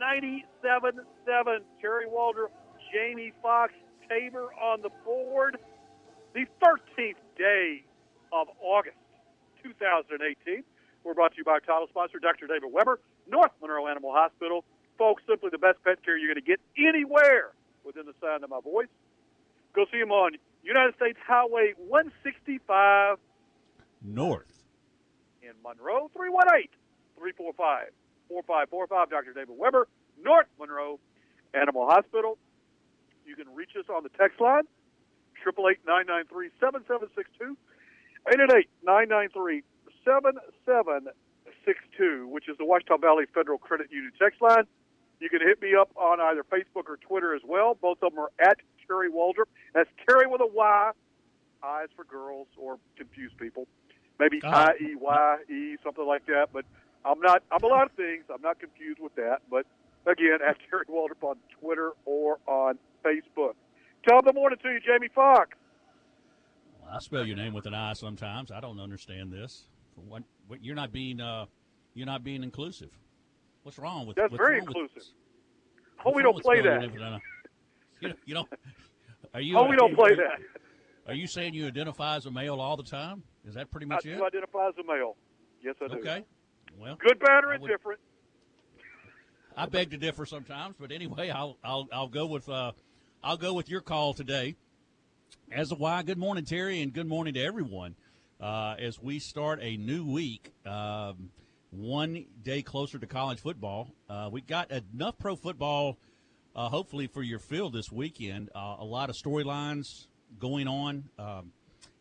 97.7. Terry Waldrop, Jamie Fox, Tabor on the board. The 13th day of August 2018. We're brought to you by our title sponsor, Dr. David Weber, North Monroe Animal Hospital. Folks, simply the best pet care you're going to get anywhere within the sound of my voice. Go see him on United States Highway 165 North. in Monroe, 318 345 4545. Dr. David Weber, North Monroe Animal Hospital. You can reach us on the text line, 888 993 7762. 888 993 7762, which is the Ouachita Valley Federal Credit Union text line. You can hit me up on either Facebook or Twitter as well. Both of them are at Terry Waldrop. That's Terry with a Y, eyes for girls or confused people. Maybe. I E Y E, something like that. But I'm not, I'm a lot of things. I'm not confused with that. But again, at Terry Waldrop on Twitter or on Facebook. Of the morning to you, Jamie Fox. Well, I spell your name with an I sometimes. I don't understand this. For what, what you're not being uh, you're not being inclusive. What's wrong with That's very wrong with- inclusive. Oh, we don't play that. your name with an I? You don't, you don't. Are you? Oh, we don't play that. Are you saying you identify as a male all the time? Is that pretty I much do it? identify as a male. Yes, I do. Okay. Well, Good, bad, or I indifferent. I beg to differ sometimes, but anyway, I'll I'll I'll go with uh, I'll go with your call today. As a why, good morning, Terry, and good morning to everyone. Uh, as we start a new week, um, one day closer to college football, uh, we got enough pro football, uh, hopefully for your field this weekend. Uh, a lot of storylines going on. Um,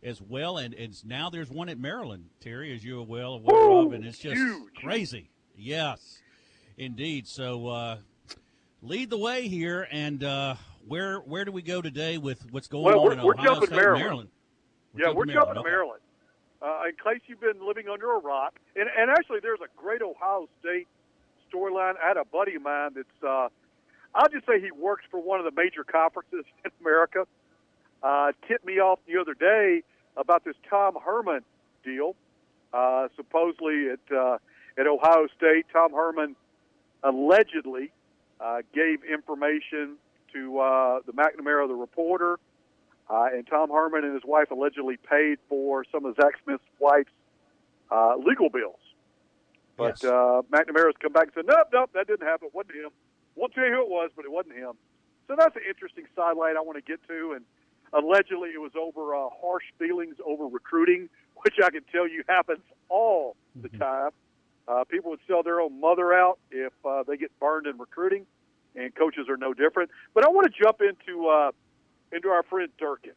as well, and, and now there's one at Maryland, Terry, as you're well aware Woo! of, and it's just Huge. crazy. Yes, indeed. So uh, lead the way here, and uh, where where do we go today with what's going Well, on we're- in we're Ohio jumping State, and Maryland. Maryland? yeah, we're jumping to okay. Maryland. Uh, in case you've been living under a rock, and, and actually, there's a great Ohio State storyline. I had a buddy of mine that's, uh, I'll just say he works for one of the major conferences in America. Uh, tipped me off the other day about this Tom Herman deal. Uh, supposedly at uh, at Ohio State, Tom Herman allegedly uh, gave information to uh, the McNamara, the reporter, uh, and Tom Herman and his wife allegedly paid for some of Zach Smith's wife's uh, legal bills. But Yes. uh, McNamara's come back and said, nope, nope, that didn't happen. It wasn't him. Won't tell you who it was, but it wasn't him. So that's an interesting sidelight I want to get to. And allegedly it was over uh, harsh feelings over recruiting, which I can tell you happens all the time. Uh, people would sell their own mother out if uh, they get burned in recruiting, and coaches are no different. But I want to jump into uh, into our friend Durkin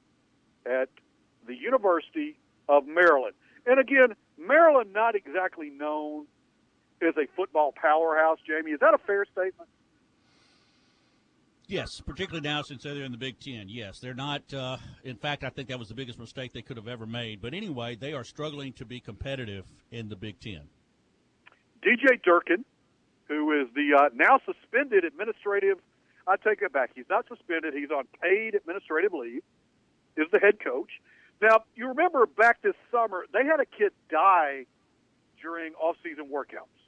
at the University of Maryland. And again, Maryland not exactly known as a football powerhouse. Jamie, is that a fair statement? Yes, particularly now since they're in the Big Ten. Yes, they're not. Uh, in fact, I think that was the biggest mistake they could have ever made. But anyway, they are struggling to be competitive in the Big Ten. DJ Durkin, who is the uh, now suspended administrative. I take it back. He's not suspended. He's on paid administrative leave. Is the head coach. Now you remember back this summer they had a kid die during off-season workouts,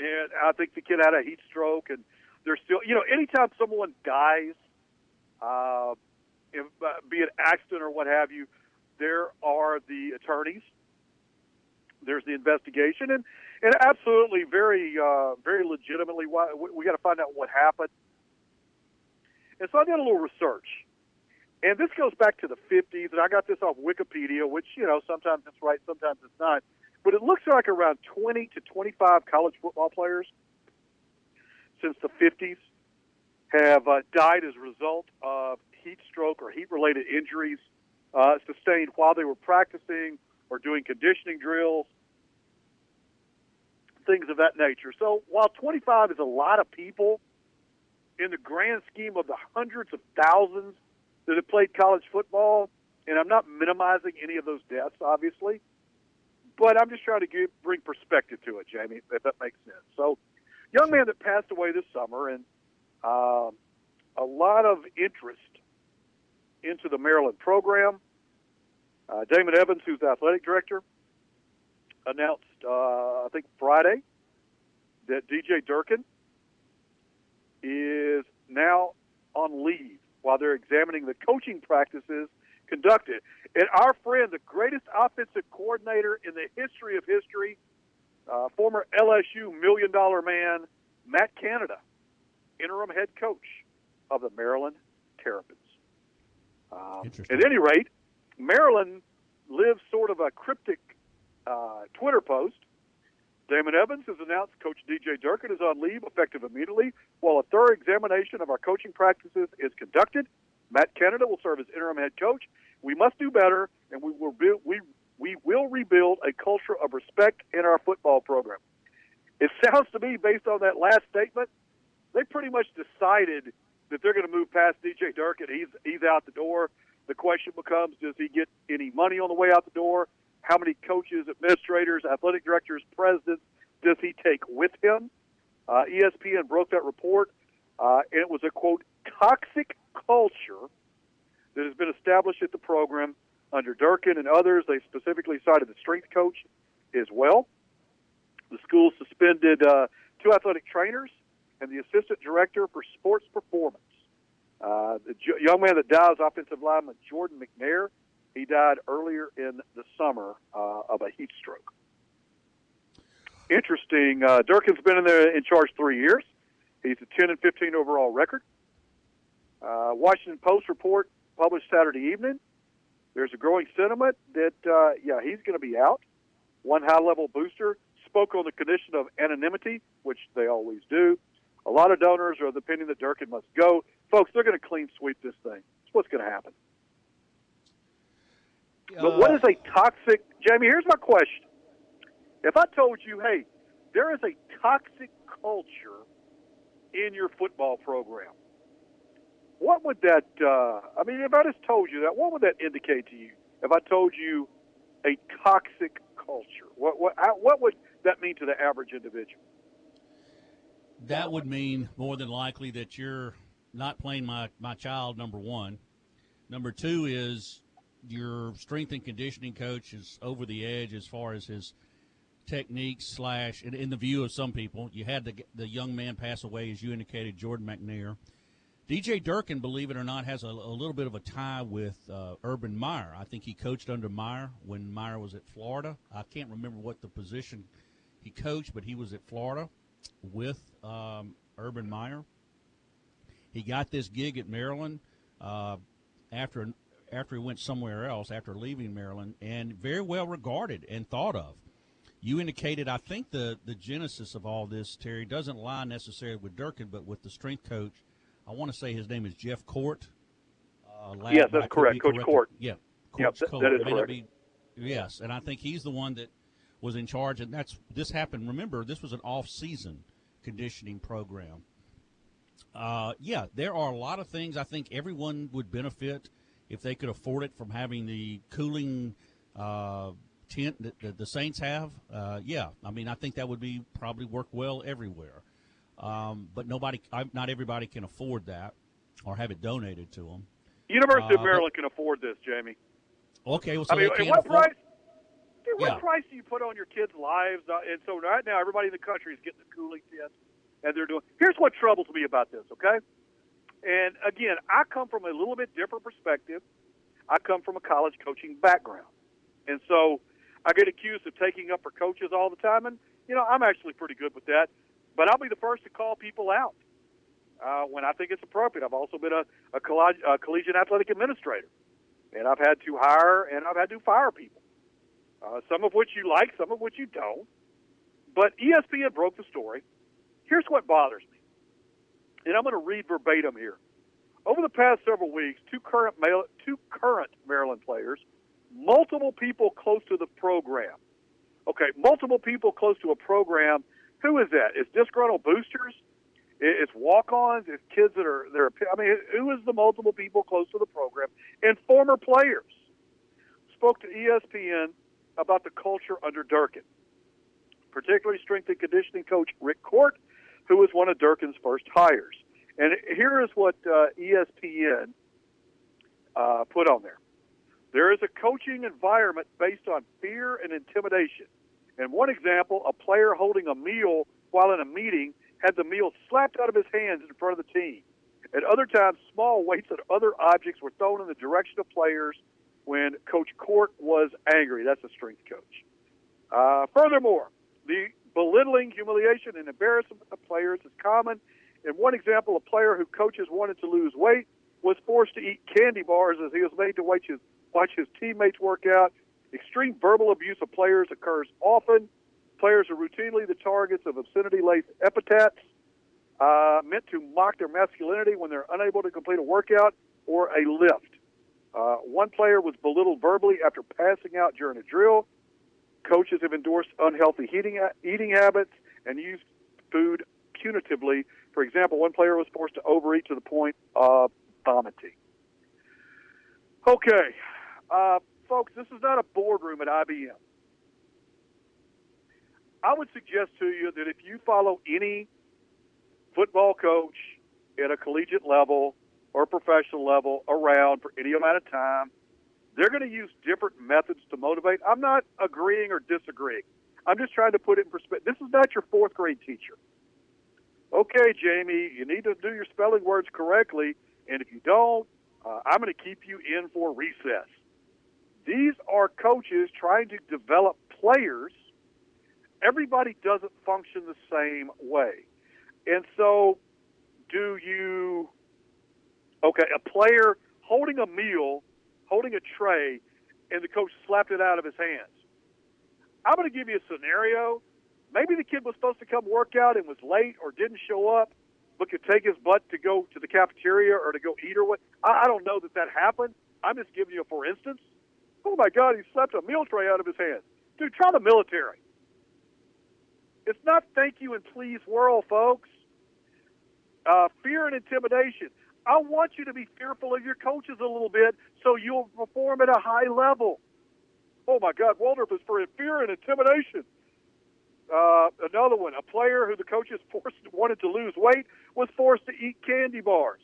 and I think the kid had a heat stroke. And they're still, you know, anytime someone dies, uh, if, uh, be it accident or what have you, there are the attorneys there's the investigation, and and absolutely very uh, very legitimately, why, we, we got to find out what happened. And so I did a little research, and this goes back to the 50s, and I got this off Wikipedia, which you know sometimes it's right, sometimes it's not. But it looks like around 20 to 25 college football players since the 50s have uh, died as a result of heat stroke or heat related injuries uh, sustained while they were practicing or doing conditioning drills, things of that nature. So while 25 is a lot of people, in the grand scheme of the hundreds of thousands that have played college football. And I'm not minimizing any of those deaths, obviously, but I'm just trying to give, bring perspective to it, Jamie, if that makes sense. So, young man that passed away this summer, and um, a lot of interest into the Maryland program. Uh, Damon Evans, who's athletic director, announced, uh, I think Friday, that DJ Durkin is now on leave while they're examining the coaching practices conducted. And our friend, the greatest offensive coordinator in the history of history, uh, former LSU million dollar man, Matt Canada, interim head coach of the Maryland Terrapins. Um, at any rate, Maryland lives sort of a cryptic uh, Twitter post. Damon Evans has announced Coach DJ Durkin is on leave effective immediately while a thorough examination of our coaching practices is conducted. Matt Canada will serve as interim head coach. We must do better, and we will we we will rebuild a culture of respect in our football program. It sounds to me, based on that last statement, they pretty much decided that they're going to move past DJ Durkin. He's he's out the door. The question becomes: Does he get any money on the way out the door? How many coaches, administrators, athletic directors, presidents does he take with him? Uh, ESPN broke that report, uh, and it was a quote toxic culture that has been established at the program under Durkin and others. They specifically cited the strength coach as well. The school suspended uh, two athletic trainers and the assistant director for sports performance. Uh, the young man that died offensive lineman Jordan McNair. He died earlier in the summer uh, of a heat stroke. Interesting. Uh, Durkin's been in there in charge three years. He's a 10 and 15 overall record. Uh, Washington Post report published Saturday evening. There's a growing sentiment that uh, yeah he's going to be out. One high level booster spoke on the condition of anonymity, which they always do. A lot of donors are of the opinion that Durkin must go. Folks, they're going to clean sweep this thing. That's what's going to happen. But what is a toxic, Jamie? Here's my question. If I told you, hey, there is a toxic culture in your football program, what would that, uh, I mean, if I just told you that, what would that indicate to you? If I told you a toxic culture, what, what, what would that mean to the average individual? that would mean more than likely that you're not playing my, my child, number one. Number two is your strength and conditioning coach is over the edge as far as his techniques slash in, in the view of some people. You had the, the young man pass away, as you indicated, Jordan McNair. DJ Durkin, believe it or not, has a, a little bit of a tie with uh, Urban Meyer. I think he coached under Meyer when Meyer was at Florida. I can't remember what the position he coached, but he was at Florida with um, Urban Meyer. He got this gig at Maryland uh, after after he went somewhere else after leaving Maryland, and very well regarded and thought of. You indicated, I think the the genesis of all this, Terry, doesn't lie necessarily with Durkin, but with the strength coach. I want to say his name is Jeff Court. Uh, yes, that's correct, Coach Court. Yeah, yep, that is correct. Be, yes, and I think he's the one that was in charge, and that's this happened. Remember, this was an off-season conditioning program. Uh, yeah, there are a lot of things I think everyone would benefit if they could afford it from having the cooling uh, tent that, that, the Saints have. Uh, yeah, I mean, I think that would be probably work well everywhere. Um, but nobody, not everybody can afford that or have it donated to them. University of uh, Maryland but, can afford this, Jamie. Okay, well, so I mean, they what afford, price? Dude, what yeah. price do you put on your kids' lives? Uh, and so right now, everybody in the country is getting the cooling test, and they're doing. Here's what troubles me about this, okay? And again, I come from a little bit different perspective. I come from a college coaching background, and so I get accused of taking up for coaches all the time, and you know I'm actually pretty good with that. But I'll be the first to call people out uh, when I think it's appropriate. I've also been a, a, colleg- a collegiate athletic administrator, and I've had to hire and I've had to fire people uh, some of which you like, some of which you don't. But ESPN broke the story. Here's what bothers me, and I'm going to read verbatim here. Over the past several weeks, two current two current Maryland players, multiple people close to the program. Okay, multiple people close to a program. Who is that? Is disgruntled boosters? It's walk-ons. It's kids that are they're. I mean, who is the multiple people close to the program and former players spoke to ESPN about the culture under Durkin, particularly strength and conditioning coach Rick Court, who was one of Durkin's first hires. And here is what uh, ESPN uh, put on there. There is a coaching environment based on fear and intimidation. And one example, a player holding a meal while in a meeting had the meal slapped out of his hands in front of the team. At other times, small weights and other objects were thrown in the direction of players when Coach Court was angry. That's a strength coach. Uh, furthermore, the belittling, humiliation, and embarrassment of players is common. In one example, a player who coaches wanted to lose weight was forced to eat candy bars as he was made to watch his, watch his teammates work out. Extreme verbal abuse of players occurs often. Players are routinely the targets of obscenity laced epithets uh, meant to mock their masculinity when they're unable to complete a workout or a lift. Uh, one player was belittled verbally after passing out during a drill. Coaches have endorsed unhealthy eating, eating habits and used food punitively. For example, one player was forced to overeat to the point of vomiting. Okay, uh, folks, this is not a boardroom at IBM. I would suggest to you that if you follow any football coach at a collegiate level or professional level around for any amount of time, they're going to use different methods to motivate. I'm not agreeing or disagreeing. I'm just trying to put it in perspective. This is not your fourth grade teacher. Okay, Jamie, you need to do your spelling words correctly, and if you don't, uh, I'm going to keep you in for recess. These are coaches trying to develop players. Everybody doesn't function the same way. And so, do you Okay, a player holding a meal, holding a tray, and the coach slapped it out of his hands. I'm going to give you a scenario. Maybe the kid was supposed to come work out and was late or didn't show up, but could take his butt to go to the cafeteria or to go eat or what. I, don't know that that happened. I'm just giving you a for instance. Oh my God, he slapped a meal tray out of his hands. Dude, try the military. It's not thank you and please world, folks. Uh, fear and intimidation. I want you to be fearful of your coaches a little bit so you'll perform at a high level. Oh my God, Waldrop is for fear and intimidation. Uh, another one, a player who the coaches forced wanted to lose weight was forced to eat candy bars.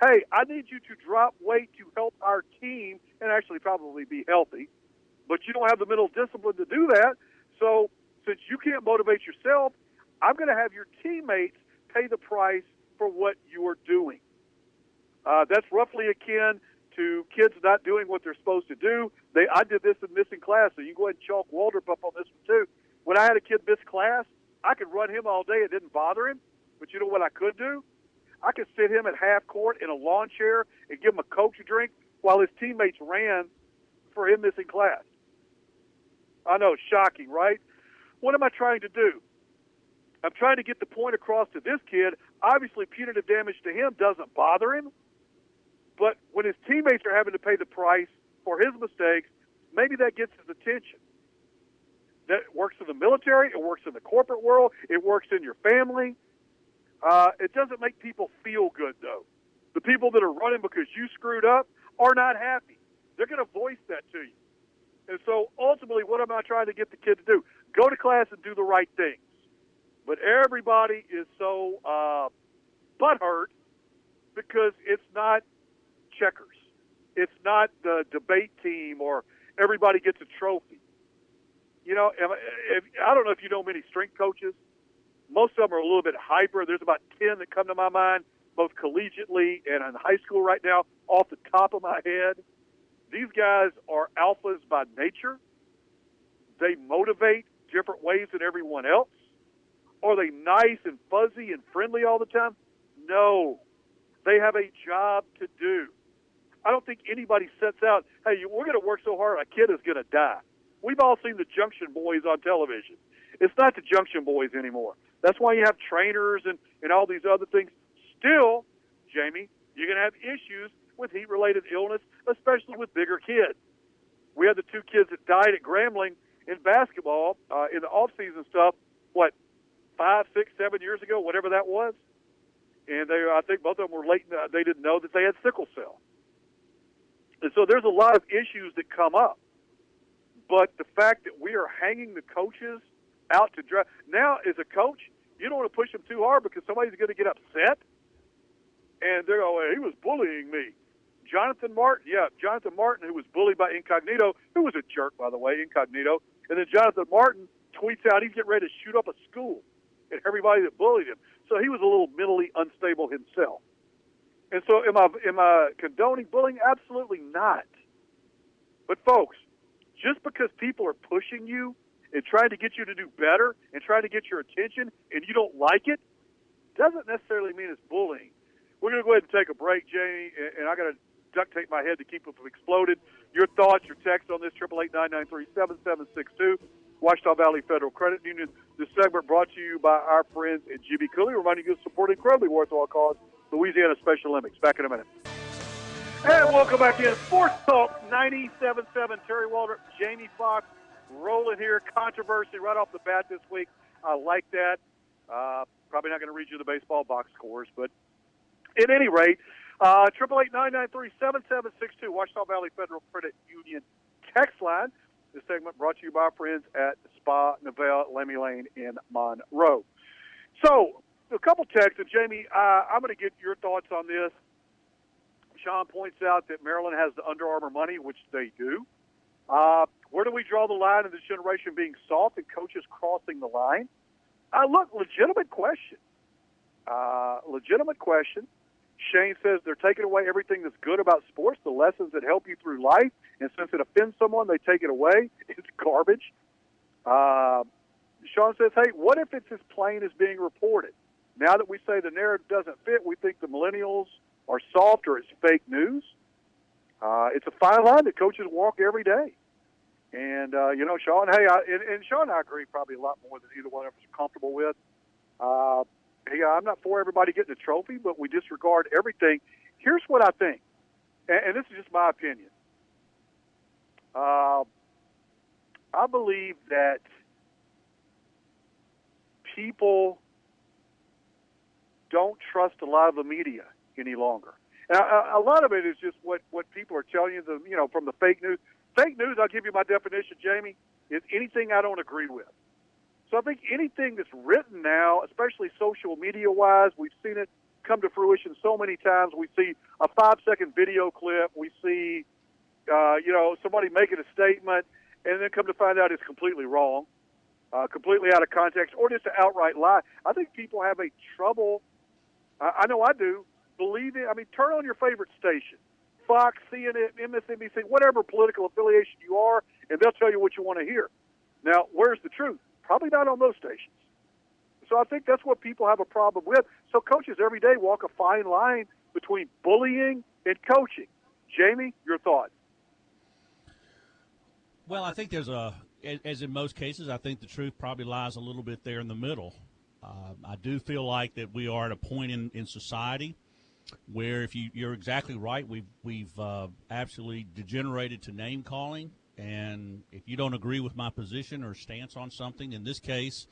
Hey, I need you to drop weight to help our team and actually probably be healthy, but you don't have the mental discipline to do that. So since you can't motivate yourself, I'm going to have your teammates pay the price for what you are doing. Uh, that's roughly akin to kids not doing what they're supposed to do. They, I did this in missing class, so you go ahead and chalk Waldrop up on this one too. When I had a kid miss class, I could run him all day; it didn't bother him. But you know what I could do? I could sit him at half court in a lawn chair and give him a Coke to drink while his teammates ran for him missing class. I know, shocking, right? What am I trying to do? I'm trying to get the point across to this kid. Obviously, punitive damage to him doesn't bother him. But when his teammates are having to pay the price for his mistakes, maybe that gets his attention. That works in the military, it works in the corporate world, it works in your family. Uh, it doesn't make people feel good, though. The people that are running because you screwed up are not happy. They're going to voice that to you. And so ultimately, what am I trying to get the kid to do? Go to class and do the right things. But everybody is so uh, butthurt because it's not checkers. It's not the debate team or everybody gets a trophy. You know, if, I don't know if you know many strength coaches. Most of them are a little bit hyper. There's about 10 that come to my mind, both collegiately and in high school right now, off the top of my head. These guys are alphas by nature. They motivate different ways than everyone else. Are they nice and fuzzy and friendly all the time? No. They have a job to do. Think anybody sets out, hey, we're going to work so hard, a kid is going to die. We've all seen the Junction Boys on television. It's not the Junction Boys anymore. That's why you have trainers and, and all these other things. Still, Jamie, you're going to have issues with heat related illness, especially with bigger kids. We had the two kids that died at Grambling in basketball uh, in the off season stuff, what, five, six, seven years ago, whatever that was. and they I think both of them were late. Uh, they didn't know that they had sickle cell, and so there's a lot of issues that come up. But the fact that we are hanging the coaches out to dry now, as a coach, you don't want to push them too hard because somebody's going to get upset, and they're going, "He was bullying me." Jonathan Martin, yeah, Jonathan Martin, who was bullied by Incognito, who was a jerk, by the way, Incognito, and then Jonathan Martin tweets out he's getting ready to shoot up a school and everybody that bullied him. So he was a little mentally unstable himself. And so, am I am I condoning bullying? Absolutely not. But folks, just because people are pushing you and trying to get you to do better and trying to get your attention, and you don't like it, doesn't necessarily mean it's bullying. We're going to go ahead and take a break, Jamie, and I got to duct tape my head to keep it from exploding. Your thoughts, your text on this triple eight nine nine three seven seven six two. Ouachita Valley Federal Credit Union. This segment brought to you by our friends at GB Cooley, reminding you to support incredibly worthwhile cause, Louisiana Special Olympics. Back in a minute. And welcome back in. Sports Talk 97.7. Terry Waldrop, Jamie Fox, rolling here. Controversy right off the bat this week. I like that. Uh, probably not going to read you the baseball box scores, but at any rate, uh, triple eight nine nine three seven seven six two. Ouachita Valley Federal Credit Union text line. This segment brought to you by our friends at Spa Novell Lemmy Lane in Monroe. So, a couple texts, and Jamie, uh, I'm going to get your thoughts on this. Sean points out that Maryland has the Under Armour money, which they do. Uh, where do we draw the line in this generation being soft and coaches crossing the line? Uh, look, legitimate question. Uh, legitimate question. Shane says they're taking away everything that's good about sports, the lessons that help you through life, and since it offends someone, they take it away. It's garbage. Uh, Sean says, hey, what if it's as plain as being reported? Now that we say the narrative doesn't fit, we think the millennials are soft or it's fake news. Uh, it's a fine line that coaches walk every day. And, uh, you know, Sean, hey, I, and, and Sean I agree probably a lot more than either one of us are comfortable with. Uh, hey, I'm not for everybody getting a trophy, but we disregard everything. Here's what I think, and, and this is just my opinion. Uh, I believe that people don't trust a lot of the media any longer. And a, a lot of it is just what, what people are telling you, the, you know, from the fake news. Fake news, I'll give you my definition, Jamie, is anything I don't agree with. So I think anything that's written now, especially social media wise, we've seen it come to fruition so many times. We see a five second video clip, we see, uh, you know, somebody making a statement, and then come to find out it's completely wrong, uh, completely out of context, or just an outright lie. I think people have a trouble. Uh, I know I do. Believing. I mean, turn on your favorite station. Fox, CNN, MSNBC, whatever political affiliation you are, and they'll tell you what you want to hear. Now, where's the truth? Probably not on those stations. So I think that's what people have a problem with. So coaches every day walk a fine line between bullying and coaching. Jamie, your thoughts? Well, I think there's a, as in most cases, I think the truth probably lies a little bit there in the middle. Uh, I do feel like that we are at a point in, in society where, if you, you're exactly right, we've we've uh, absolutely degenerated to name calling and if you don't agree with my position or stance on something, in this case,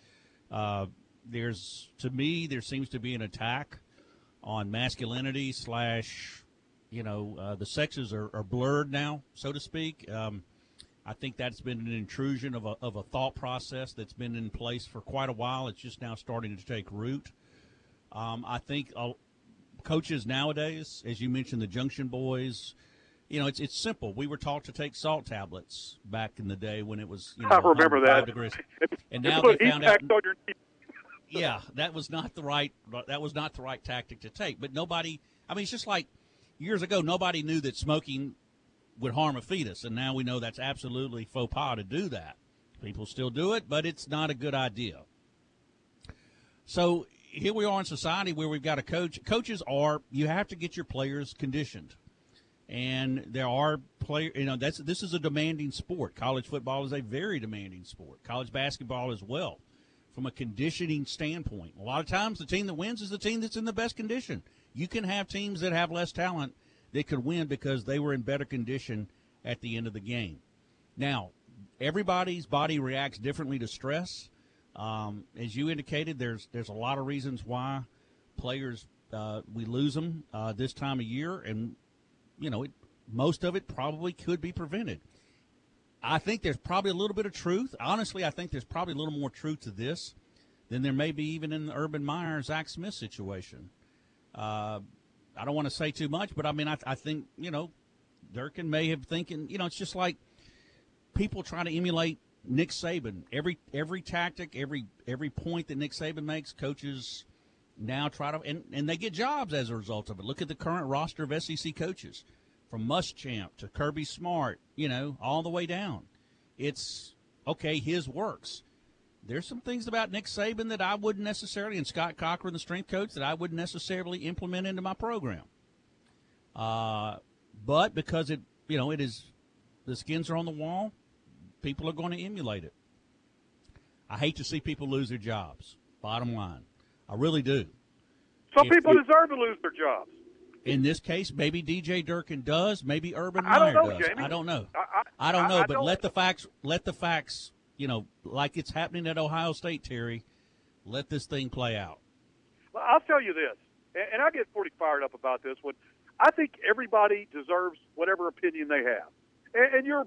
uh, there's to me there seems to be an attack on masculinity slash, you know, uh, the sexes are, are, blurred now, so to speak. Um, I think that's been an intrusion of a, of a thought process that's been in place for quite a while. It's just now starting to take root. Um, I think uh, coaches nowadays, as you mentioned, the Junction Boys, you know, it's it's simple. We were taught to take salt tablets back in the day when it was. You know, I remember that. Degrees. And now they found out. yeah, that was not the right. That was not the right tactic to take. But nobody. I mean, it's just like years ago. Nobody knew that smoking would harm a fetus, and now we know that's absolutely faux pas to do that. People still do it, but it's not a good idea. So here we are in society where we've got a coach. Coaches are you have to get your players conditioned and there are players. You know, that's this is a demanding sport. College football is a very demanding sport. College basketball as well, from a conditioning standpoint. A lot of times, the team that wins is the team that's in the best condition. You can have teams that have less talent that could win because they were in better condition at the end of the game. Now, everybody's body reacts differently to stress. Um, as you indicated, there's there's a lot of reasons why players uh, we lose them uh, this time of year, and you know, it, most of it probably could be prevented. I think there's probably a little bit of truth. Honestly, I think there's probably a little more truth to this than there may be even in the Urban Meyer Zach Smith situation. Uh, I don't want to say too much, but I mean, I, I think you know, Durkin may have thinking, you know, it's just like people trying to emulate Nick Saban. Every every tactic, every every point that Nick Saban makes, coaches now try to and, and they get jobs as a result of it. Look at the current roster of SEC coaches, from Muschamp to Kirby Smart, you know, all the way down. It's okay, his works. There's some things about Nick Saban that I wouldn't necessarily, and Scott Cochran, the strength coach, that I wouldn't necessarily implement into my program. Uh, but because it, you know, it is, the skins are on the wall, people are going to emulate it. I hate to see people lose their jobs. Bottom line, I really do. Some If- people deserve to lose their jobs. In this case, maybe DJ Durkin does, maybe Urban I don't Meyer know, does. Jamie. I don't know. I, I, I don't know, but let the facts let the facts, you know, like it's happening at Ohio State, Terry. Let this thing play out. Well, I'll tell you this, and, I get pretty fired up about this one. I think everybody deserves whatever opinion they have, and, you're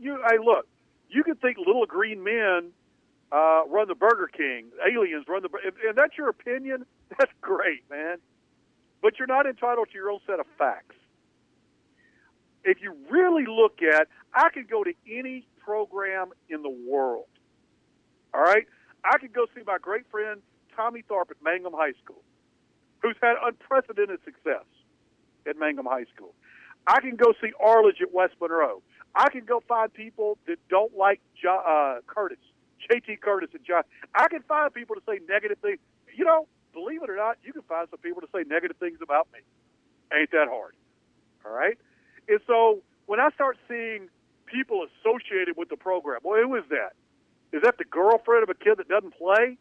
you. Hey, look, you can think little green men uh, run the Burger King, aliens run the, and that's your opinion. That's great, man. But you're not entitled to your own set of facts. If you really look at, I could go to any program in the world. All right, I could go see my great friend Tommy Tharp at Mangum High School, who's had unprecedented success at Mangum High School. I can go see Arledge at West Monroe. I can go find people that don't like jo- uh, Curtis, JT Curtis and John. I can find people to say negative things. You know, believe it or not, you can find some people to say negative things about me. Ain't that hard. All right? And so when I start seeing people associated with the program, well, who is that? Is that the girlfriend of a kid that doesn't play?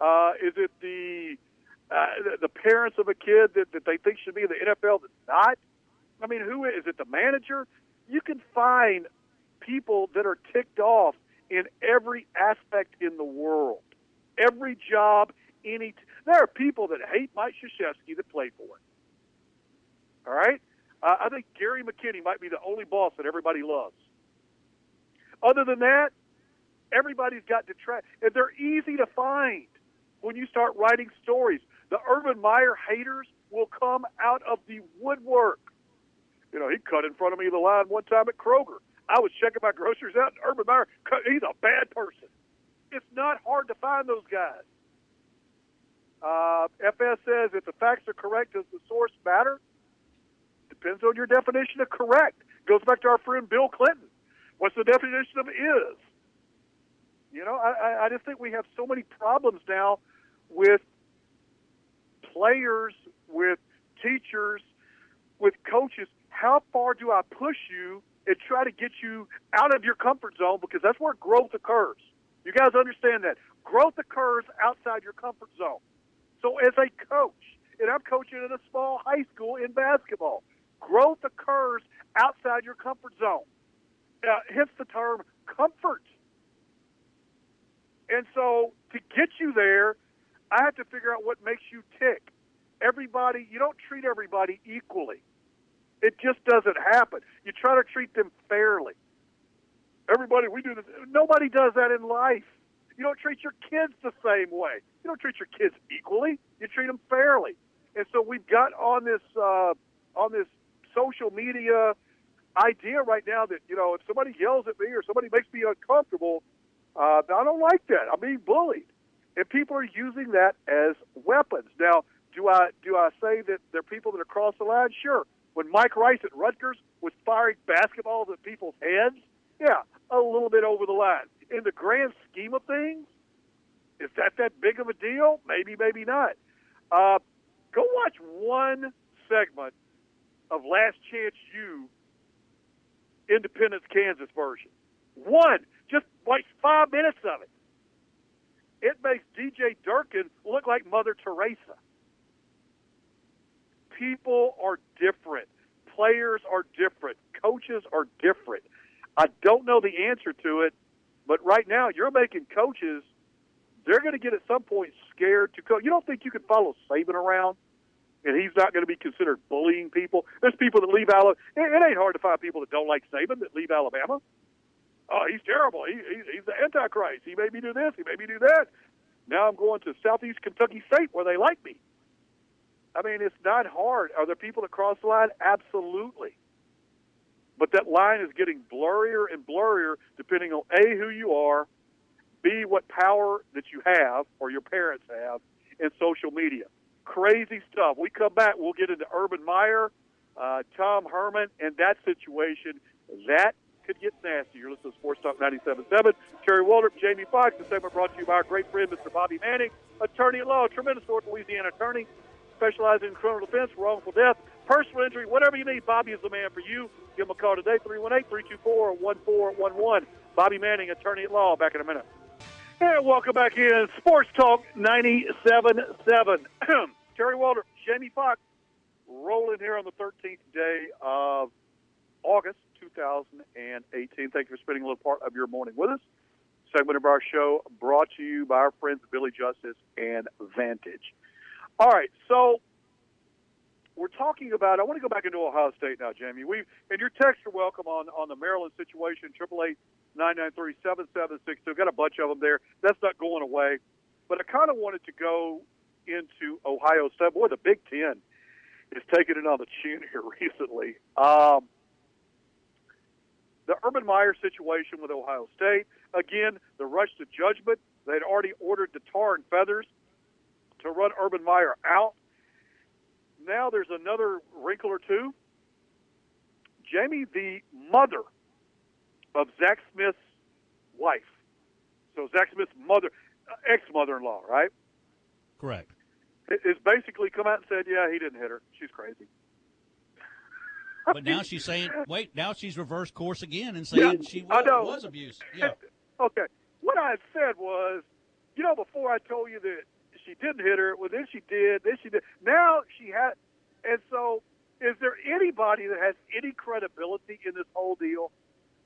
Uh, is it the, uh, the parents of a kid that, that they think should be in the NFL that's not? I mean, who is it? The manager? You can find people that are ticked off in every aspect in the world, every job, any. T- there are people that hate Mike Krzyzewski that played for him. All right, uh, I think Gary McKinney might be the only boss that everybody loves. Other than that, everybody's got detract, and they're easy to find when you start writing stories. The Urban Meyer haters will come out of the woodwork. You know, he cut in front of me the line one time at Kroger. I was checking my groceries out, and Urban Meyer, he's a bad person. It's not hard to find those guys. Uh, FS says if the facts are correct, does the source matter? Depends on your definition of correct. Goes back to our friend Bill Clinton. What's the definition of is? You know, I, I- just think we have so many problems now with players, with teachers, with coaches. How far do I push you and try to get you out of your comfort zone? Because that's where growth occurs. You guys understand that. Growth occurs outside your comfort zone. So, as a coach, and I'm coaching at a small high school in basketball, growth occurs outside your comfort zone. Uh, hence the term comfort. And so, to get you there, I have to figure out what makes you tick. Everybody, you don't treat everybody equally. It just doesn't happen. You try to treat them fairly. Everybody, we do this. Nobody does that in life. You don't treat your kids the same way. You don't treat your kids equally. You treat them fairly. And so we've got on this uh, on this social media idea right now that you know if somebody yells at me or somebody makes me uncomfortable, uh, I don't like that. I'm being bullied, and people are using that as weapons. Now, do I do I say that there are people that are cross the line? Sure. When Mike Rice at Rutgers was firing basketballs at people's heads, yeah, a little bit over the line. In the grand scheme of things, is that that big of a deal? Maybe, maybe not. Uh, go watch one segment of Last Chance U, Independence, Kansas version. One, just like five minutes of it. It makes DJ Durkin look like Mother Teresa. People are different. Players are different. Coaches are different. I don't know the answer to it, but right now you're making coaches. They're going to get at some point scared to coach. You don't think you can follow Saban around and he's not going to be considered bullying people. There's people that leave Alabama. It, ain't hard to find people that don't like Saban that leave Alabama. Oh, he's terrible. He, he's, he's the Antichrist. He made me do this. He made me do that. Now I'm going to Southeast Kentucky State where they like me. I mean, it's not hard. Are there people that cross the line? Absolutely. But that line is getting blurrier and blurrier depending on A, who you are, B, what power that you have or your parents have in social media. Crazy stuff. We come back, we'll get into Urban Meyer, uh, Tom Herman, and that situation. That could get nasty. You're listening to Sports Talk 97.7. Terry Waldrop, Jamie Fox. The segment brought to you by our great friend, Mr. Bobby Manning, attorney at law, tremendous North Louisiana attorney, specializing in criminal defense, wrongful death, personal injury, whatever you need. Bobby is the man for you. Give him a call today, 318-324-1411. Bobby Manning, attorney at law. Back in a minute. And welcome back in Sports Talk 97.7. Terry Waldrop, Jamie Fox, rolling here on the 13th day of August 2018. Thank you for spending a little part of your morning with us. Segment of our show brought to you by our friends Billy Justice and Vantage. All right, so we're talking about. I want to go back into Ohio State now, Jamie. We and your texts are welcome on on the Maryland situation. Triple eight nine nine three seven seven six two. Got a bunch of them there. That's not going away. But I kind of wanted to go into Ohio State. Boy, the Big Ten is taking it on the chin here recently. Um, the Urban Meyer situation with Ohio State. Again, the rush to judgment. They'd already ordered the tar and feathers to run Urban Meyer out. Now there's another wrinkle or two. Jamie, the mother of Zach Smith's wife. So Zach Smith's mother, uh, ex-mother-in-law, right? Correct. Is basically come out and said, "Yeah, he didn't hit her. She's crazy." But now she's saying, wait, now she's reversed course again and saying Yeah, she was, was abuse. Yeah. Okay. What I had said was, you know, before I told you that she didn't hit her, well, then she did, then she did. Now she had, and so is there anybody that has any credibility in this whole deal?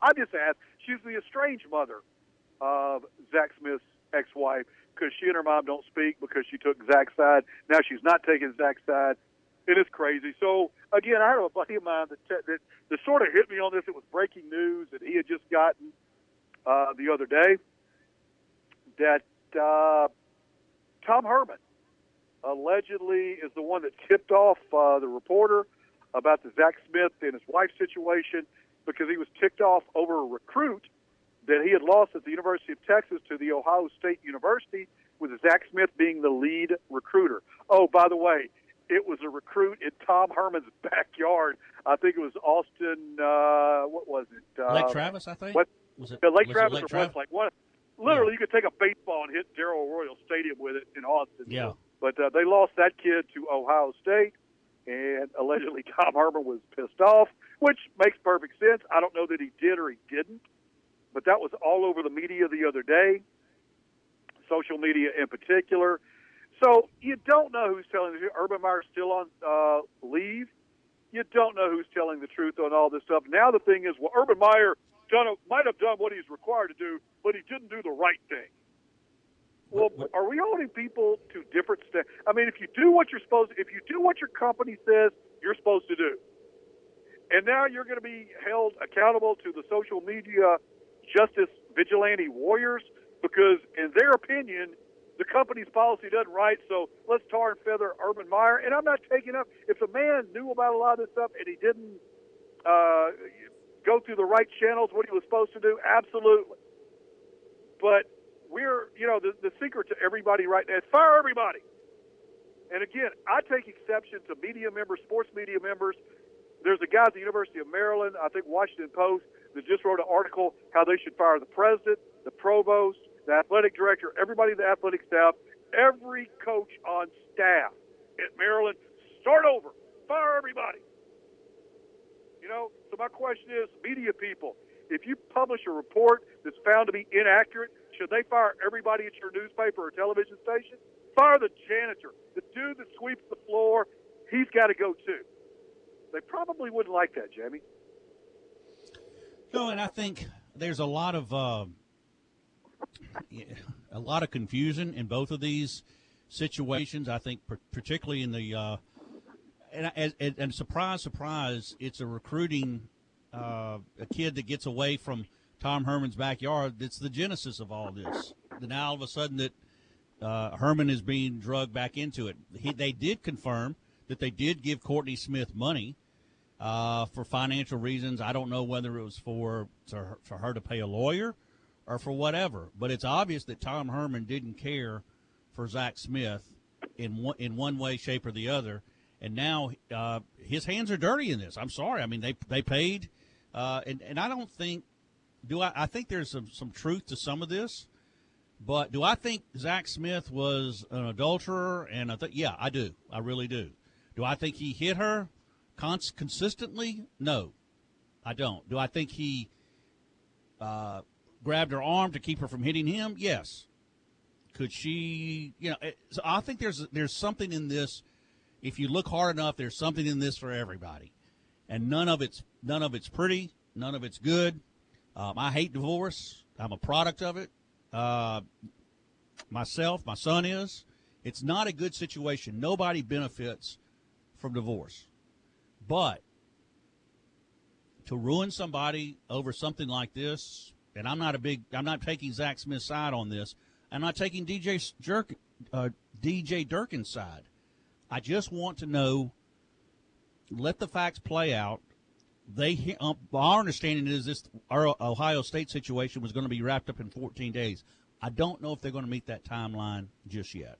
I just asked. She's the estranged mother of Zach Smith's ex-wife because she and her mom don't speak because she took Zach's side. Now she's not taking Zach's side. It is crazy. So again, I had a buddy of mine that that, that sort of hit me on this. It was breaking news that he had just gotten uh, the other day that uh, Tom Herman allegedly is the one that tipped off uh, the reporter about the Zach Smith and his wife situation because he was ticked off over a recruit that he had lost at the University of Texas to the Ohio State University, with Zach Smith being the lead recruiter. Oh, by the way, it was a recruit in Tom Herman's backyard. I think it was Austin. Uh, what was it? Uh, Lake Travis, I think. what- Was it yeah, Lake was Travis Lake or Travis? Westlake. what? literally, you could take a baseball and hit Darrell Royal Stadium with it in Austin. Yeah. But uh, they lost that kid to Ohio State, and allegedly Tom Herman was pissed off, which makes perfect sense. I don't know that he did or he didn't, but that was all over the media the other day, social media in particular. So you don't know who's telling the truth. Urban Meyer's still on uh, leave. You don't know who's telling the truth on all this stuff. Now the thing is, well, Urban Meyer done might have done what he's required to do, but he didn't do the right thing. Well, What- what- are we holding people to different standards? I mean, if you do what you're supposed, if you do what your company says you're supposed to do, and now you're going to be held accountable to the social media justice vigilante warriors because, in their opinion, the company's policy doesn't right. So let's tar and feather Urban Meyer. And I'm not taking up if the man knew about a lot of this stuff and he didn't uh, go through the right channels, what he was supposed to do, absolutely. But we're, you know, the, the secret to everybody right now is fire everybody. And again, I take exception to media members, sports media members. There's a guy at the University of Maryland, I think Washington Post, that just wrote an article how they should fire the president, the provost, the athletic director, everybody in the athletic staff, every coach on staff at Maryland. Start over. Fire everybody. You know, so my question is, media people, if you publish a report that's found to be inaccurate, should they fire everybody at your newspaper or television station? Fire the janitor, the dude that sweeps the floor. He's got to go too. They probably wouldn't like that, Jamie. No, and I think there's a lot of uh, a lot of confusion in both of these situations. I think, particularly in the uh, and, and, and surprise, surprise, it's a recruiting uh, a kid that gets away from Tom Herman's backyard. That's the genesis of all this. And Now all of a sudden that uh, Herman is being drugged back into it. He, they did confirm that they did give Courtney Smith money uh, for financial reasons. I don't know whether it was for to, for her to pay a lawyer or for whatever, but it's obvious that Tom Herman didn't care for Zach Smith in one, in one way, shape, or the other. And now uh, his hands are dirty in this. I'm sorry. I mean, they they paid, uh, and and I don't think do I. I think there's some some truth to some of this, but do I think Zach Smith was an adulterer? And I think yeah, I do. I really do. Do I think he hit her cons- consistently? No, I don't. Do I think he uh, grabbed her arm to keep her from hitting him? Yes. Could she? You know, it, so I think there's there's something in this. If you look hard enough, there's something in this for everybody, and none of it's none of it's pretty, none of it's good. Um, I hate divorce. I'm a product of it. Uh, myself, my son is. It's not a good situation. Nobody benefits from divorce, but to ruin somebody over something like this, and I'm not a big, I'm not taking Zach Smith's side on this. I'm not taking DJ Jerk, uh, DJ Durkin's side. I just want to know. Let the facts play out. They, um, our understanding is this: our Ohio State situation was going to be wrapped up in 14 days. I don't know if they're going to meet that timeline just yet.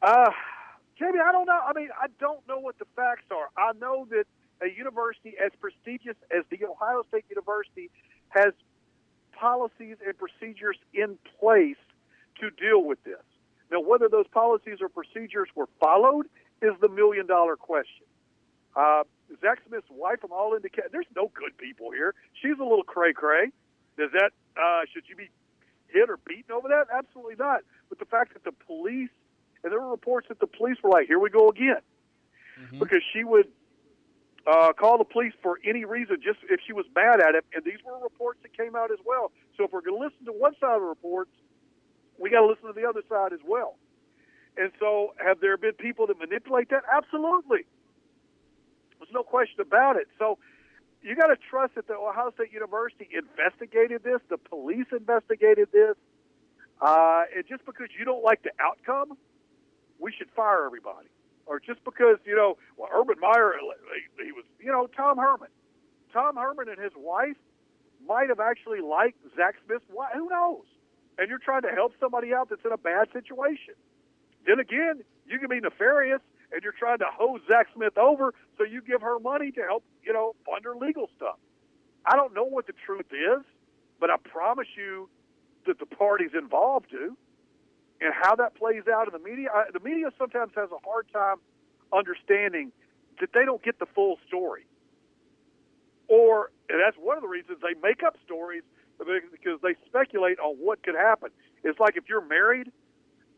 Uh, Jamie, I don't know. I mean, I don't know what the facts are. I know that a university as prestigious as the Ohio State University has policies and procedures in place to deal with this. Now, whether those policies or procedures were followed is the million dollar question. Uh, Zach Smith's wife, from all indicate, there's no good people here. She's a little cray cray. Does that uh, should you be hit or beaten over that? Absolutely not. But the fact that the police and there were reports that the police were like, "Here we go again," mm-hmm. because she would uh, call the police for any reason, just if she was mad at him. And these were reports that came out as well. So if we're going to listen to one side of the reports, we got to listen to the other side as well. And so, have there been people that manipulate that? Absolutely. There's no question about it. So, you got to trust that the Ohio State University investigated this, the police investigated this, uh, and just because you don't like the outcome, we should fire everybody or just because you know, well, Urban Meyer, he, was, you know, Tom Herman. Tom Herman and his wife might have actually liked Zach Smith's wife. Who knows? And you're trying to help somebody out that's in a bad situation. Then again, you can be nefarious and you're trying to hose Zach Smith over so you give her money to help, you know, fund her legal stuff. I don't know what the truth is, but I promise you that the parties involved do and how that plays out in the media. I, the media sometimes has a hard time understanding that they don't get the full story, or and that's one of the reasons they make up stories because they speculate on what could happen. It's like if you're married,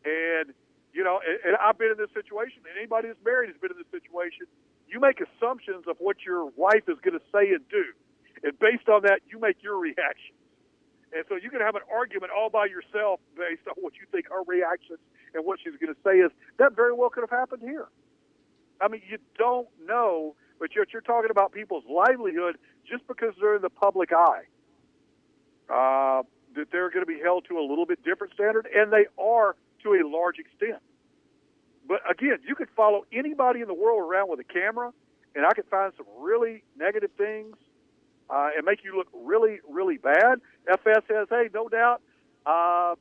and you know, and, and I've been in this situation, and anybody that's married has been in this situation. You make assumptions of what your wife is going to say and do, and based on that, you make your reaction. And so you can have an argument all by yourself based on what you think her reactions and what she's going to say is. That very well could have happened here. I mean, you don't know, but you're, you're talking about people's livelihood just because they're in the public eye. Uh, that they're going to be held to a little bit different standard, and they are to a large extent. But again, you could follow anybody in the world around with a camera, and I could find some really negative things uh, and make you look really, really bad. FS says, hey, no doubt, uh,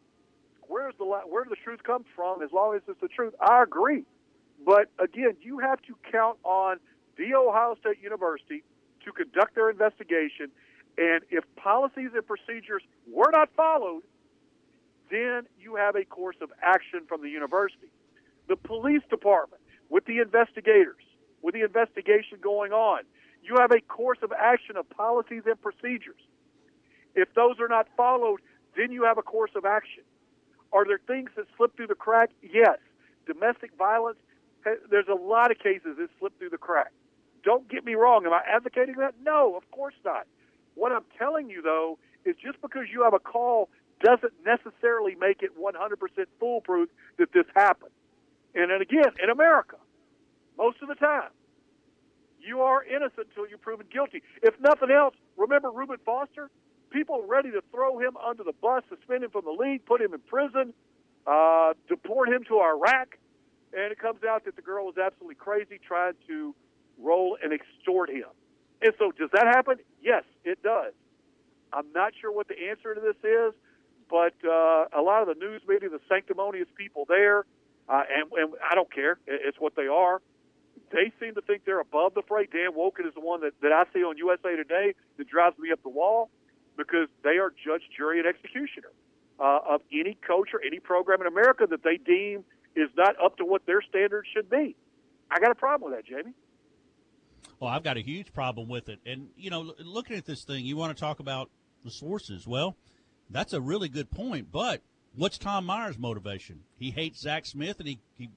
where's the where the truth comes from? As long as it's the truth, I agree. But again, you have to count on the Ohio State University to conduct their investigation, and if policies and procedures were not followed, then you have a course of action from the university. The police department, with the investigators, with the investigation going on, you have a course of action of policies and procedures. If those are not followed, then you have a course of action. Are there things that slip through the crack? Yes. Domestic violence, there's a lot of cases that slip through the crack. Don't get me wrong. Am I advocating that? No, of course not. What I'm telling you, though, is just because you have a call doesn't necessarily make it 100% foolproof that this happened. And then again, in America, most of the time, you are innocent until you're proven guilty. If nothing else, remember Reuben Foster? People ready to throw him under the bus, suspend him from the league, put him in prison, uh, deport him to Iraq. And it comes out that the girl was absolutely crazy, trying to roll and extort him. And so, does that happen? Yes, it does. I'm not sure what the answer to this is, but uh, a lot of the news media, the sanctimonious people there, uh, and, and I don't care, it's what they are. They seem to think they're above the fray. Dan Wolken is the one that, that I see on USA Today that drives me up the wall because they are judge, jury, and executioner uh, of any coach or any program in America that they deem is not up to what their standards should be. I got a problem with that, Jamie. Well, I've got a huge problem with it. And, you know, looking at this thing, you want to talk about the sources. Well, that's a really good point. But what's Tom Myers' motivation? He hates Zach Smith and he, he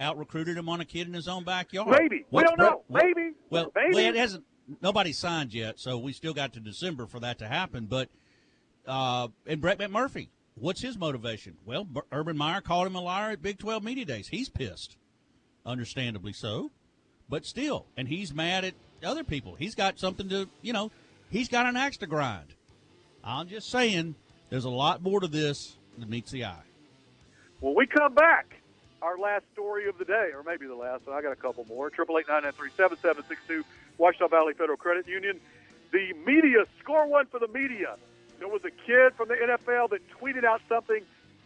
out recruited him on a kid in his own backyard. Maybe. What's we don't know. Maybe. Well, Maybe. well, it hasn't. Nobody signed yet, so we still got to December for that to happen. But uh, and Brett McMurphy, what's his motivation? Well, Urban Meyer called him a liar at Big 12 Media Days. He's pissed, understandably so, but still, and he's mad at other people. He's got something to, you know, he's got an axe to grind. I'm just saying, there's a lot more to this than meets the eye. When we come back, our last story of the day, or maybe the last, I got a couple more. Triple eight nine nine three seven seven six two. Ouachita Valley Federal Credit Union. The media score one for the media. There was a kid from the NFL that tweeted out something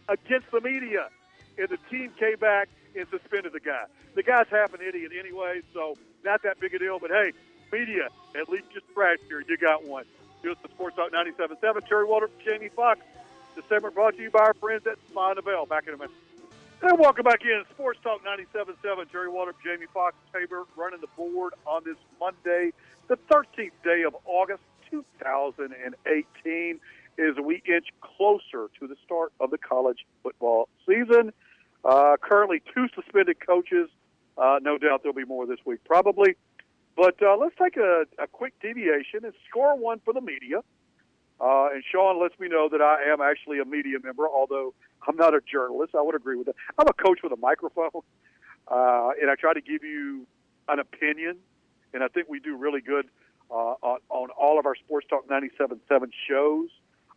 against the media, and the team came back and suspended the guy. The guy's half an idiot anyway, so not that big a deal. But hey, media, at least just scratch here. You got one. Here's the Sports Talk 97.7. Terry Waldrop, Jamie Fox. The segment brought to you by our friends at Smile Bell. Back in a minute. And welcome back in. Sports Talk 97.7. Terry Waldrop, Jamie Fox, Tabor running the board on this Monday, the 13th day of August 2018, as we inch closer to the start of the college football season. Uh, currently, two suspended coaches. Uh, no doubt there'll be more this week, probably. But uh, let's take a, a quick deviation and score one for the media. Uh, and Sean lets me know that I am actually a media member, although I'm not a journalist. I would agree with that. I'm a coach with a microphone, uh, and I try to give you an opinion, and I think we do really good uh, on, on all of our Sports Talk 97.7 shows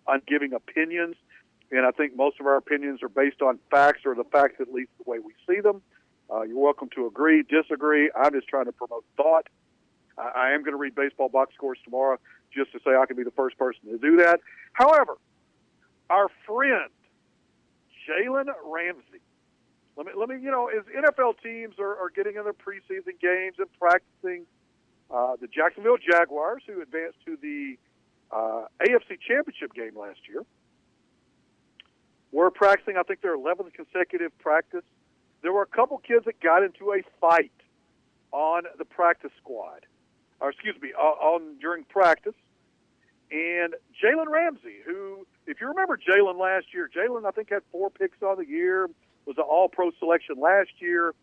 on giving opinions. And I think most of our opinions are based on facts or the facts at least the way we see them. Uh, you're welcome to agree, disagree. I'm just trying to promote thought. I, am going to read baseball box scores tomorrow just to say I can be the first person to do that. However, our friend Jalen Ramsey. Let me, let me, you know, as NFL teams are, are getting in their preseason games and practicing, uh, the Jacksonville Jaguars, who advanced to the uh, AFC Championship game last year, were practicing, I think, their 11th consecutive practice. There were a couple kids that got into a fight on the practice squad, or excuse me, on during practice. And Jalen Ramsey, who, if you remember Jalen last year, Jalen, I think, had four picks on the year, was an all pro selection last year,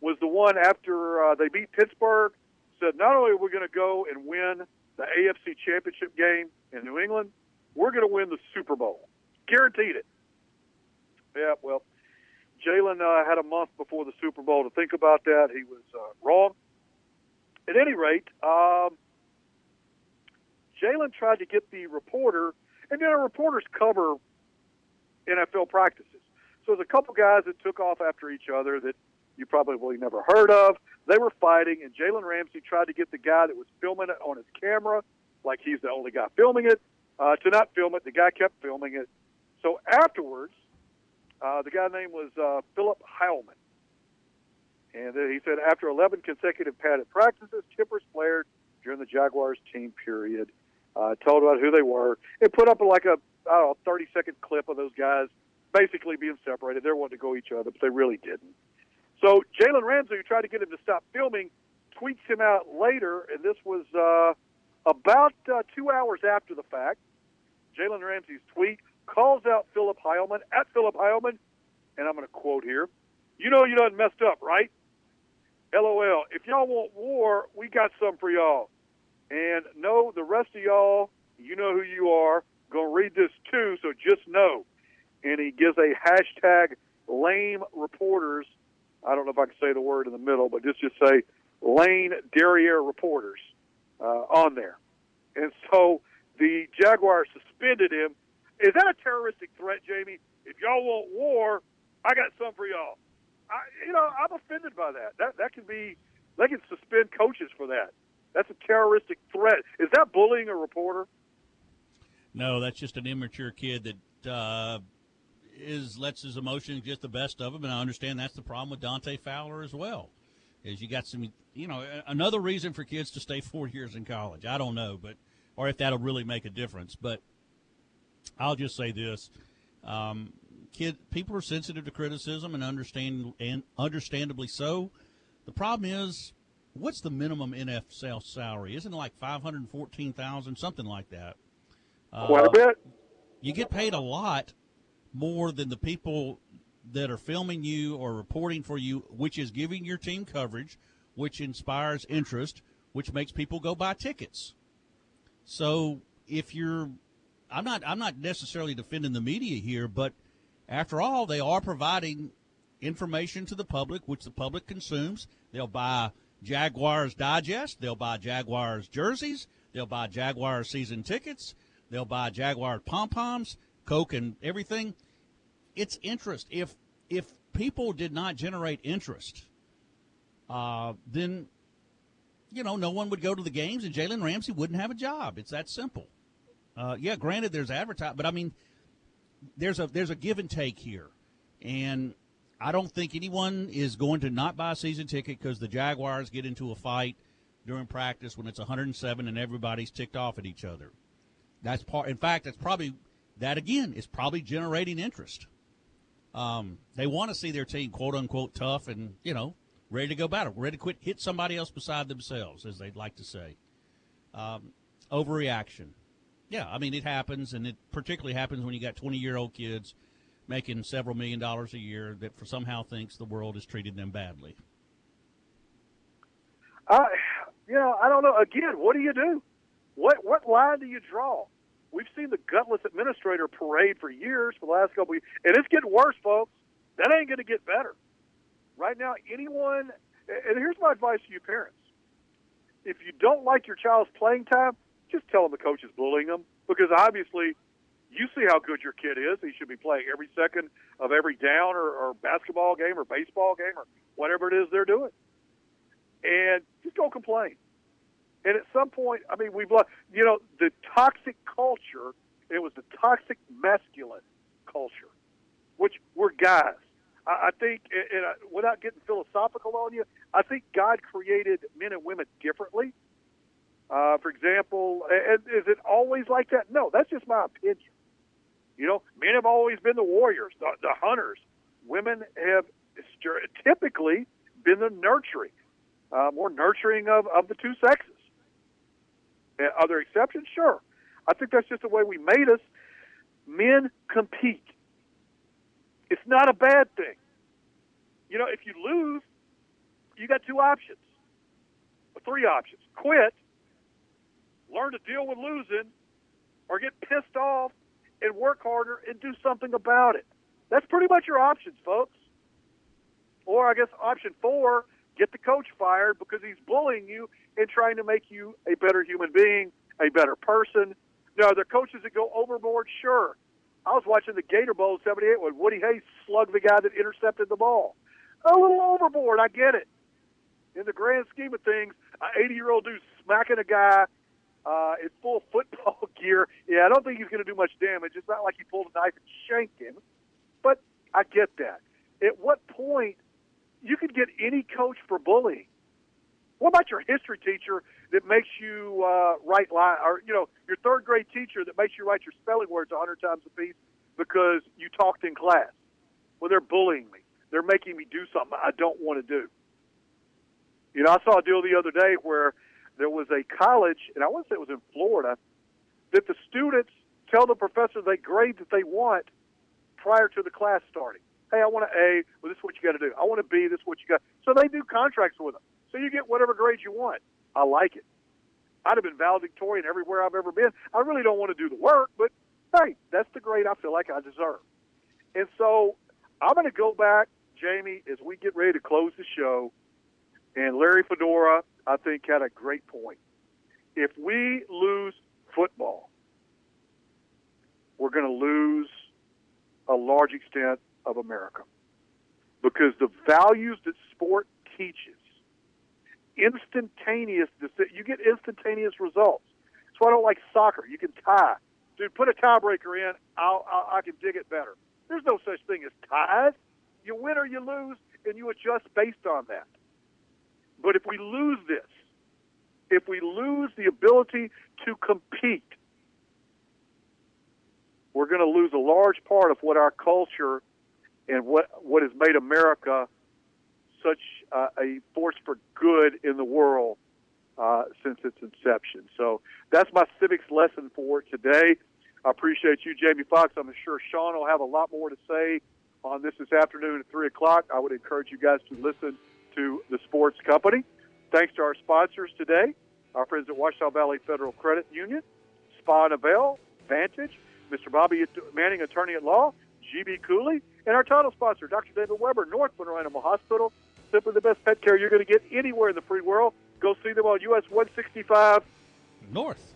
was the one after uh, they beat Pittsburgh, said, not only are we going to go and win the AFC championship game in New England, we're going to win the Super Bowl. Guaranteed it. Yeah, well, Jalen uh, had a month before the Super Bowl to think about that. He was uh, wrong. At any rate, um, Jalen tried to get the reporter, and you know, reporters cover NFL practices. So there's a couple guys that took off after each other that you probably never heard of. They were fighting, and Jalen Ramsey tried to get the guy that was filming it on his camera, like he's the only guy filming it, uh, to not film it. The guy kept filming it. So afterwards, uh, the guy's name was uh, Philip Heilman. And he said after 11 consecutive padded practices, tippers flared during the Jaguars team period uh, told about who they were. It put up like a I don't know, 30 second clip of those guys basically being separated. They wanted to go each other, but they really didn't. So Jalen Ramsey, who tried to get him to stop filming, tweets him out later, and this was uh, about uh, two hours after the fact. Jalen Ramsey's tweet calls out Philip Heilman at Philip Heilman, and I'm going to quote here. You know you done messed up, right? LOL. If y'all want war, we got some for y'all. And no, the rest of y'all, you know who you are, to read this too, so just know. And he gives a hashtag lame reporters I don't know if I can say the word in the middle, but just just say Lane Derriere reporters uh, on there. And so the Jaguars suspended him. Is that a terroristic threat, Jamie? If y'all want war, I got some for y'all. I, you know, I'm offended by that. That that can be they can suspend coaches for that. That's a terroristic threat. Is that bullying a reporter? No, that's just an immature kid that uh, is lets his emotions get the best of him, and I understand that's the problem with Dante Fowler as well. Is you got some, you know, another reason for kids to stay four years in college. I don't know, but or if that'll really make a difference. But I'll just say this: um, kid, people are sensitive to criticism and understand and understandably so. The problem is, what's the minimum NFL salary? Isn't it like five hundred fourteen thousand, something like that? Quite a uh, bit. You get paid a lot more than the people that are filming you or reporting for you, which is giving your team coverage, which inspires interest, which makes people go buy tickets. So if you're, I'm not, I'm not necessarily defending the media here, but after all, they are providing information to the public, which the public consumes. They'll buy Jaguars Digest, they'll buy Jaguars jerseys, they'll buy Jaguars season tickets, they'll buy Jaguar pom poms, Coke, and everything it's interest. If if people did not generate interest, uh, then you know no one would go to the games, and Jalen Ramsey wouldn't have a job. It's that simple. Uh, yeah, granted, there's advertising, but I mean, there's a there's a give and take here, and I don't think anyone is going to not buy a season ticket because the Jaguars get into a fight during practice when it's 107 and everybody's ticked off at each other. That's part. In fact, that's probably that again is probably generating interest. Um, they want to see their team quote unquote tough and you know ready to go battle, ready to quit, hit somebody else beside themselves, as they'd like to say. Um, overreaction. Yeah, I mean it happens, and it particularly happens when you got twenty year old kids making several million dollars a year that for somehow thinks the world is treating them badly. I, you know, I don't know. Again, what do you do? What what line do you draw? We've seen the gutless administrator parade for years for the last couple of years, and it's getting worse, folks. That ain't going to get better. Right now, anyone, and here's my advice to you parents. If you don't like your child's playing time, just tell them the coach is bullying them because obviously you see how good your kid is. He should be playing every second of every down or, or basketball game or baseball game or whatever it is they're doing. And just go complain. And at some point, I mean, we've you know, the toxic culture, it was the toxic masculine culture, which we're guys. I, I think, and I, without getting philosophical on you, I think God created men and women differently. Uh, for example, is it always like that? No, that's just my opinion. You know, men have always been the warriors, the, the hunters. Women have typically been the nurturing, uh, more nurturing of, of the two sexes. Are there exceptions? Sure. I think that's just the way we made us. Men compete. It's not a bad thing. You know, if you lose, you got two options, three options: quit, learn to deal with losing, or get pissed off and work harder and do something about it. That's pretty much your options, folks. Or I guess option four: get the coach fired because he's bullying you and trying to make you a better human being, a better person. Now, are there coaches that go overboard? Sure. I was watching the Gator Bowl in 78 when Woody Hayes slugged the guy that intercepted the ball. A little overboard, I get it. In the grand scheme of things, an 80 year old dude smacking a guy uh, in full football gear, yeah, I don't think he's going to do much damage. It's not like he pulled a knife and shanked him, but I get that. At what point you could get any coach for bullying? What about your history teacher that makes you uh, write line, or you know, your third grade teacher that makes you write your spelling words a hundred times a piece because you talked in class? Well, they're bullying me. They're making me do something I don't want to do. You know, I saw a deal the other day where there was a college, and I want to say it was in Florida, that the students tell the professor they grade that they want prior to the class starting. Hey, I want an A. Well, this is what you got to do. I want a B. This is what you got. So they do contracts with them. So you get whatever grades you want. I like it. I'd have been valedictorian everywhere I've ever been. I really don't want to do the work, but hey, that's the grade I feel like I deserve. And so I'm going to go back Jamie, as we get ready to close the show, and Larry Fedora, I think, had a great point. If we lose football, we're going to lose a large extent of America because the values that sport teaches, instantaneous, you get instantaneous results. Why I don't like soccer. You can tie. Dude, put a tiebreaker in. I'll, I'll, I can dig it better. There's no such thing as ties. You win or you lose, and you adjust based on that. But if we lose this, if we lose the ability to compete, we're going to lose a large part of what our culture and what what has made America such uh, a force for good in the world uh, since its inception. So that's my civics lesson for today. I appreciate you, Jamie Fox. I'm sure Sean will have a lot more to say on this this afternoon at 3 o'clock. I would encourage you guys to listen to the sports company. Thanks to our sponsors today, our friends at Ouachita Valley Federal Credit Union, Spa Novell, Vantage, Mr. Bobby Manning, attorney at law, GB Cooley, and our title sponsor, Dr. David Weber, North Monroe Animal Hospital. Simply the best pet care you're going to get anywhere in the free world. Go see them on US 165 North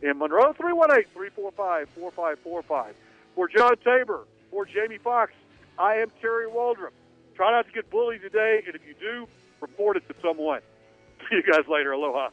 in Monroe, 318-345-4545. For John Tabor, for Jamie Fox, I am Terry Waldrop. Try not to get bullied today, and if you do, report it to someone. See you guys later. Aloha.